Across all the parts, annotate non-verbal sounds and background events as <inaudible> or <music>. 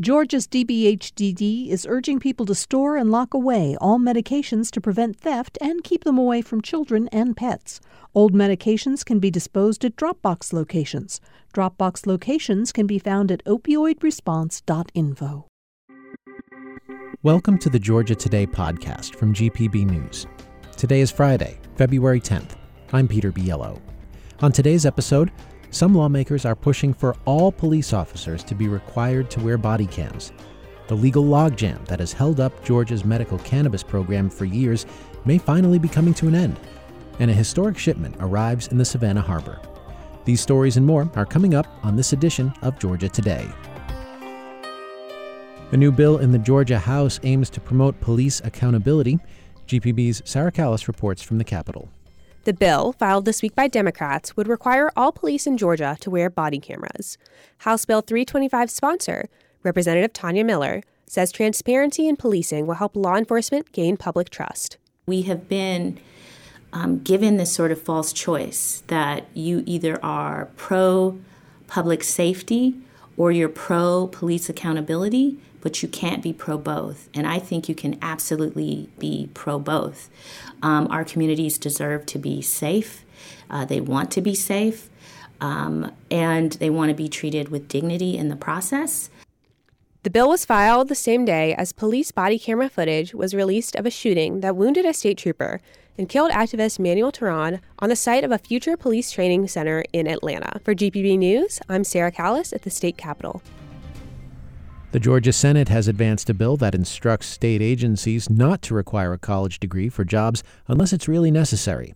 Georgia's DBHDD is urging people to store and lock away all medications to prevent theft and keep them away from children and pets. Old medications can be disposed at Dropbox locations. Dropbox locations can be found at opioidresponse.info. Welcome to the Georgia Today podcast from GPB News. Today is Friday, February 10th. I'm Peter Biello. On today's episode, some lawmakers are pushing for all police officers to be required to wear body cams. The legal logjam that has held up Georgia's medical cannabis program for years may finally be coming to an end, and a historic shipment arrives in the Savannah harbor. These stories and more are coming up on this edition of Georgia Today. A new bill in the Georgia House aims to promote police accountability. GPB's Sarah Kallis reports from the Capitol. The bill, filed this week by Democrats, would require all police in Georgia to wear body cameras. House Bill 325 sponsor, Representative Tanya Miller, says transparency in policing will help law enforcement gain public trust. We have been um, given this sort of false choice that you either are pro public safety or you're pro police accountability, but you can't be pro both. And I think you can absolutely be pro both. Um, our communities deserve to be safe, uh, they want to be safe, um, and they want to be treated with dignity in the process. The bill was filed the same day as police body camera footage was released of a shooting that wounded a state trooper and killed activist Manuel Teran on the site of a future police training center in Atlanta. For GPB News, I'm Sarah Kallis at the state capitol. The Georgia Senate has advanced a bill that instructs state agencies not to require a college degree for jobs unless it's really necessary.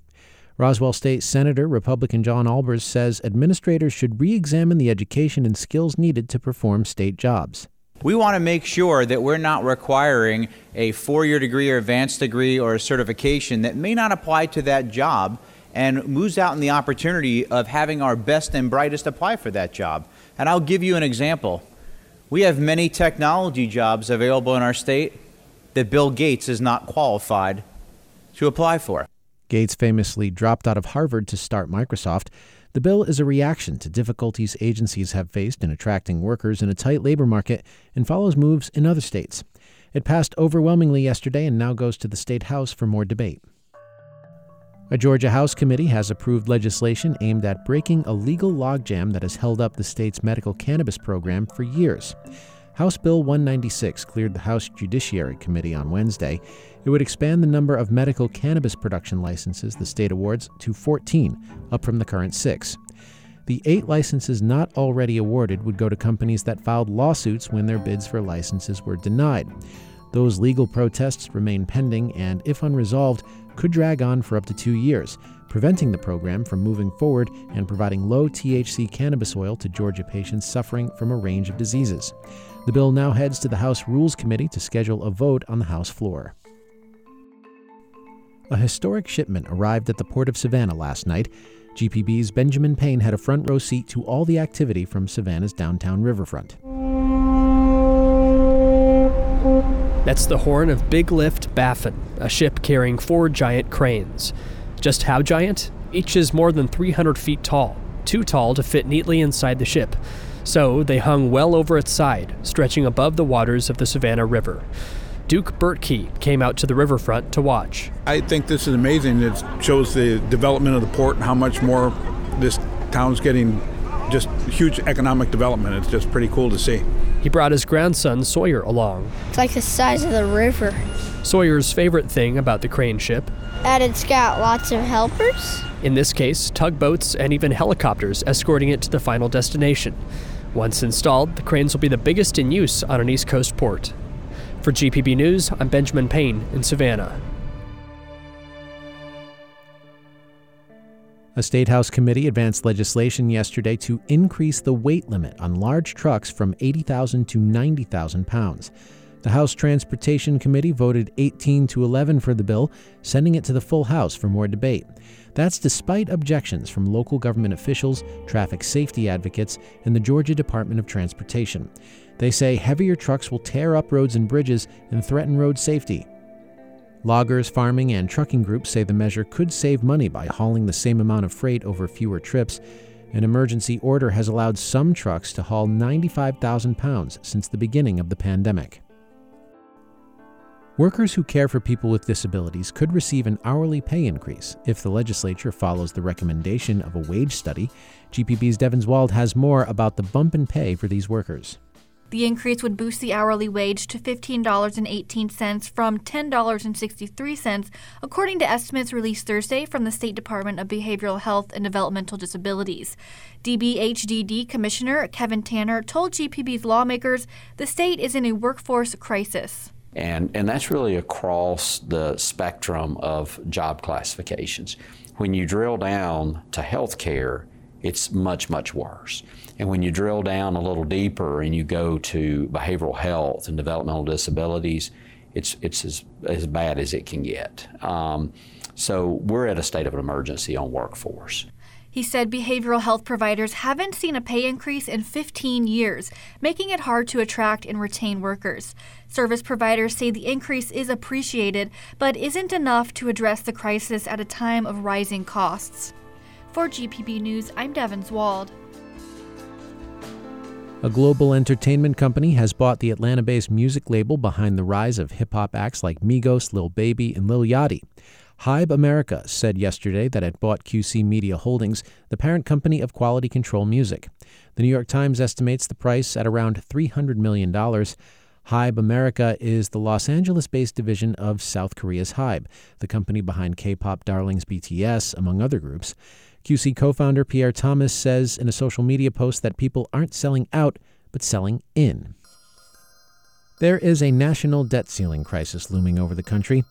Roswell State Senator Republican John Albers says administrators should re examine the education and skills needed to perform state jobs. We want to make sure that we're not requiring a four year degree or advanced degree or a certification that may not apply to that job and moves out in the opportunity of having our best and brightest apply for that job. And I'll give you an example. We have many technology jobs available in our state that Bill Gates is not qualified to apply for. Gates famously dropped out of Harvard to start Microsoft. The bill is a reaction to difficulties agencies have faced in attracting workers in a tight labor market and follows moves in other states. It passed overwhelmingly yesterday and now goes to the state house for more debate. A Georgia House committee has approved legislation aimed at breaking a legal logjam that has held up the state's medical cannabis program for years. House Bill 196 cleared the House Judiciary Committee on Wednesday. It would expand the number of medical cannabis production licenses the state awards to 14, up from the current six. The eight licenses not already awarded would go to companies that filed lawsuits when their bids for licenses were denied. Those legal protests remain pending and, if unresolved, could drag on for up to two years, preventing the program from moving forward and providing low THC cannabis oil to Georgia patients suffering from a range of diseases. The bill now heads to the House Rules Committee to schedule a vote on the House floor. A historic shipment arrived at the Port of Savannah last night. GPB's Benjamin Payne had a front row seat to all the activity from Savannah's downtown riverfront. That's the horn of Big Lift Baffin, a ship carrying four giant cranes. Just how giant? Each is more than 300 feet tall, too tall to fit neatly inside the ship. So they hung well over its side, stretching above the waters of the Savannah River. Duke Bertkey came out to the riverfront to watch. I think this is amazing. It shows the development of the port and how much more this town's getting just huge economic development. It's just pretty cool to see. He brought his grandson Sawyer along. It's like the size of the river. Sawyer's favorite thing about the crane ship that it's got lots of helpers. In this case, tugboats and even helicopters escorting it to the final destination. Once installed, the cranes will be the biggest in use on an East Coast port. For GPB News, I'm Benjamin Payne in Savannah. A State House committee advanced legislation yesterday to increase the weight limit on large trucks from 80,000 to 90,000 pounds. The House Transportation Committee voted 18 to 11 for the bill, sending it to the full House for more debate. That's despite objections from local government officials, traffic safety advocates, and the Georgia Department of Transportation. They say heavier trucks will tear up roads and bridges and threaten road safety. Loggers, farming, and trucking groups say the measure could save money by hauling the same amount of freight over fewer trips. An emergency order has allowed some trucks to haul 95,000 pounds since the beginning of the pandemic. Workers who care for people with disabilities could receive an hourly pay increase if the legislature follows the recommendation of a wage study. GPB's Devins Wald has more about the bump in pay for these workers. The increase would boost the hourly wage to $15.18 from $10.63, according to estimates released Thursday from the State Department of Behavioral Health and Developmental Disabilities. DBHDD Commissioner Kevin Tanner told GPB's lawmakers the state is in a workforce crisis. And, and that's really across the spectrum of job classifications. When you drill down to healthcare, it's much, much worse. And when you drill down a little deeper and you go to behavioral health and developmental disabilities, it's, it's as, as bad as it can get. Um, so we're at a state of emergency on workforce. He said behavioral health providers haven't seen a pay increase in 15 years, making it hard to attract and retain workers. Service providers say the increase is appreciated, but isn't enough to address the crisis at a time of rising costs. For GPB News, I'm Devins Wald. A global entertainment company has bought the Atlanta based music label behind the rise of hip hop acts like Migos, Lil Baby, and Lil Yachty. Hybe America said yesterday that it bought QC Media Holdings, the parent company of Quality Control Music. The New York Times estimates the price at around $300 million. Hybe America is the Los Angeles based division of South Korea's Hybe, the company behind K pop darlings BTS, among other groups. QC co founder Pierre Thomas says in a social media post that people aren't selling out, but selling in. There is a national debt ceiling crisis looming over the country.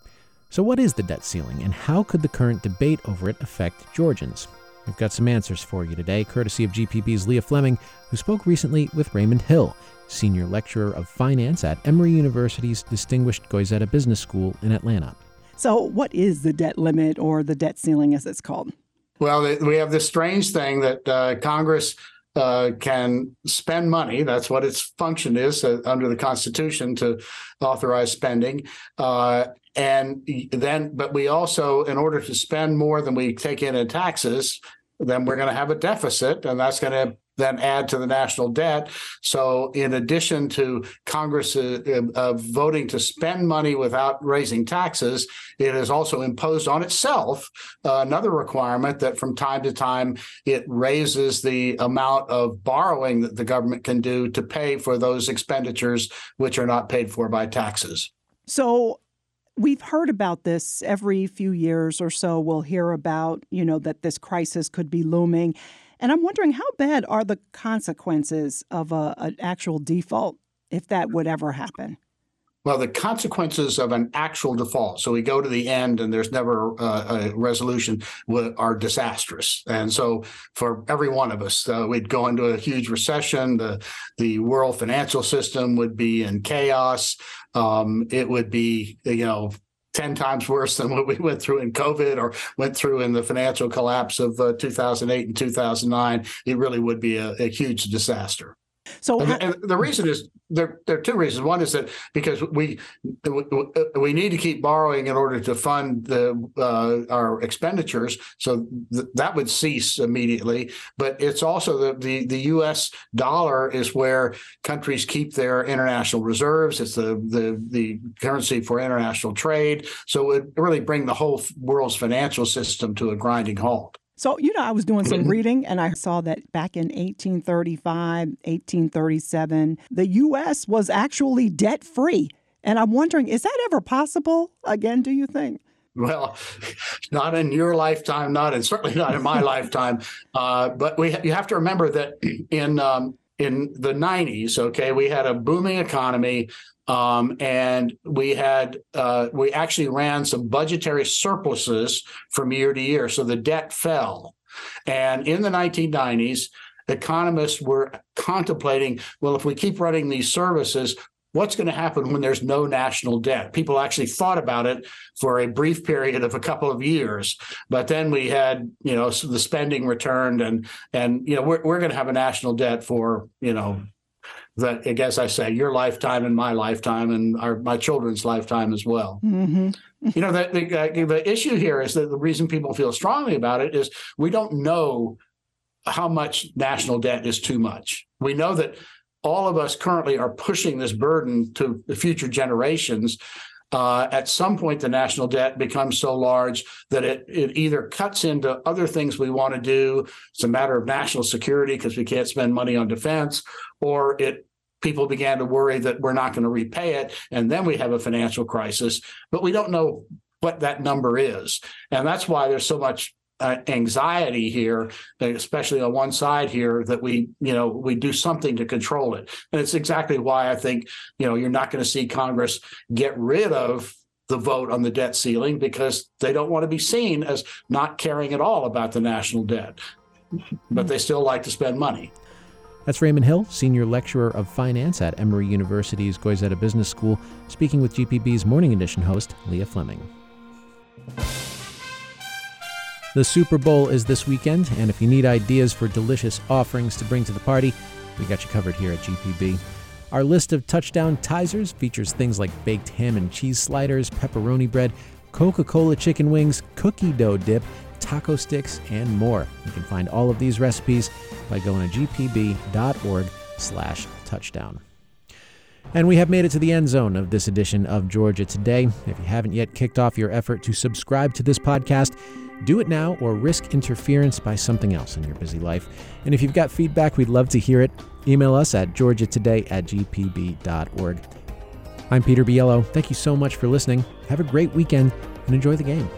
So, what is the debt ceiling, and how could the current debate over it affect Georgians? We've got some answers for you today, courtesy of GPB's Leah Fleming, who spoke recently with Raymond Hill, senior lecturer of finance at Emory University's distinguished Goizueta Business School in Atlanta. So, what is the debt limit or the debt ceiling, as it's called? Well, we have this strange thing that uh, Congress uh, can spend money. That's what its function is uh, under the Constitution to authorize spending. Uh, and then, but we also, in order to spend more than we take in in taxes, then we're going to have a deficit, and that's going to then add to the national debt. So, in addition to Congress uh, uh, voting to spend money without raising taxes, it has also imposed on itself uh, another requirement that from time to time it raises the amount of borrowing that the government can do to pay for those expenditures which are not paid for by taxes. So, we've heard about this every few years or so. We'll hear about, you know, that this crisis could be looming. And I'm wondering how bad are the consequences of a, an actual default if that would ever happen? Well, the consequences of an actual default, so we go to the end and there's never uh, a resolution, are disastrous. And so, for every one of us, uh, we'd go into a huge recession. The the world financial system would be in chaos. Um, it would be, you know, 10 times worse than what we went through in COVID or went through in the financial collapse of uh, 2008 and 2009. It really would be a, a huge disaster. So, and, and the reason is there, there are two reasons. One is that because we we need to keep borrowing in order to fund the uh, our expenditures, so th- that would cease immediately. But it's also the, the the U.S. dollar is where countries keep their international reserves. It's the the the currency for international trade. So it would really bring the whole world's financial system to a grinding halt. So, you know, I was doing some <clears throat> reading and I saw that back in 1835, 1837, the U.S. was actually debt free. And I'm wondering, is that ever possible again, do you think? Well, <laughs> not in your lifetime, not and certainly not in my <laughs> lifetime. Uh, but we you have to remember that <clears throat> in um, in the 90s, okay, we had a booming economy. Um, and we had uh, we actually ran some budgetary surpluses from year to year, so the debt fell. And in the 1990s, economists were contemplating, well, if we keep running these services, what's going to happen when there's no national debt? People actually thought about it for a brief period of a couple of years, but then we had, you know, the spending returned, and and you know we're we're going to have a national debt for you know that I guess I say your lifetime and my lifetime and our my children's lifetime as well. Mm-hmm. <laughs> you know the the, uh, the issue here is that the reason people feel strongly about it is we don't know how much national debt is too much. We know that all of us currently are pushing this burden to the future generations. Uh, at some point, the national debt becomes so large that it, it either cuts into other things we want to do. It's a matter of national security because we can't spend money on defense, or it people began to worry that we're not going to repay it, and then we have a financial crisis. But we don't know what that number is, and that's why there's so much uh, anxiety here, especially on one side here, that we, you know, we do something to control it. And it's exactly why I think, you know, you're not going to see Congress get rid of the vote on the debt ceiling because they don't want to be seen as not caring at all about the national debt. But they still like to spend money. That's Raymond Hill, Senior Lecturer of Finance at Emory University's Goizueta Business School, speaking with GPB's Morning Edition host, Leah Fleming. The Super Bowl is this weekend, and if you need ideas for delicious offerings to bring to the party, we got you covered here at GPB. Our list of touchdown tizers features things like baked ham and cheese sliders, pepperoni bread, Coca Cola chicken wings, cookie dough dip, taco sticks, and more. You can find all of these recipes by going to gpb.org/slash touchdown. And we have made it to the end zone of this edition of Georgia Today. If you haven't yet kicked off your effort to subscribe to this podcast, do it now or risk interference by something else in your busy life. And if you've got feedback, we'd love to hear it. Email us at georgiatoday at gpb.org. I'm Peter Biello. Thank you so much for listening. Have a great weekend and enjoy the game.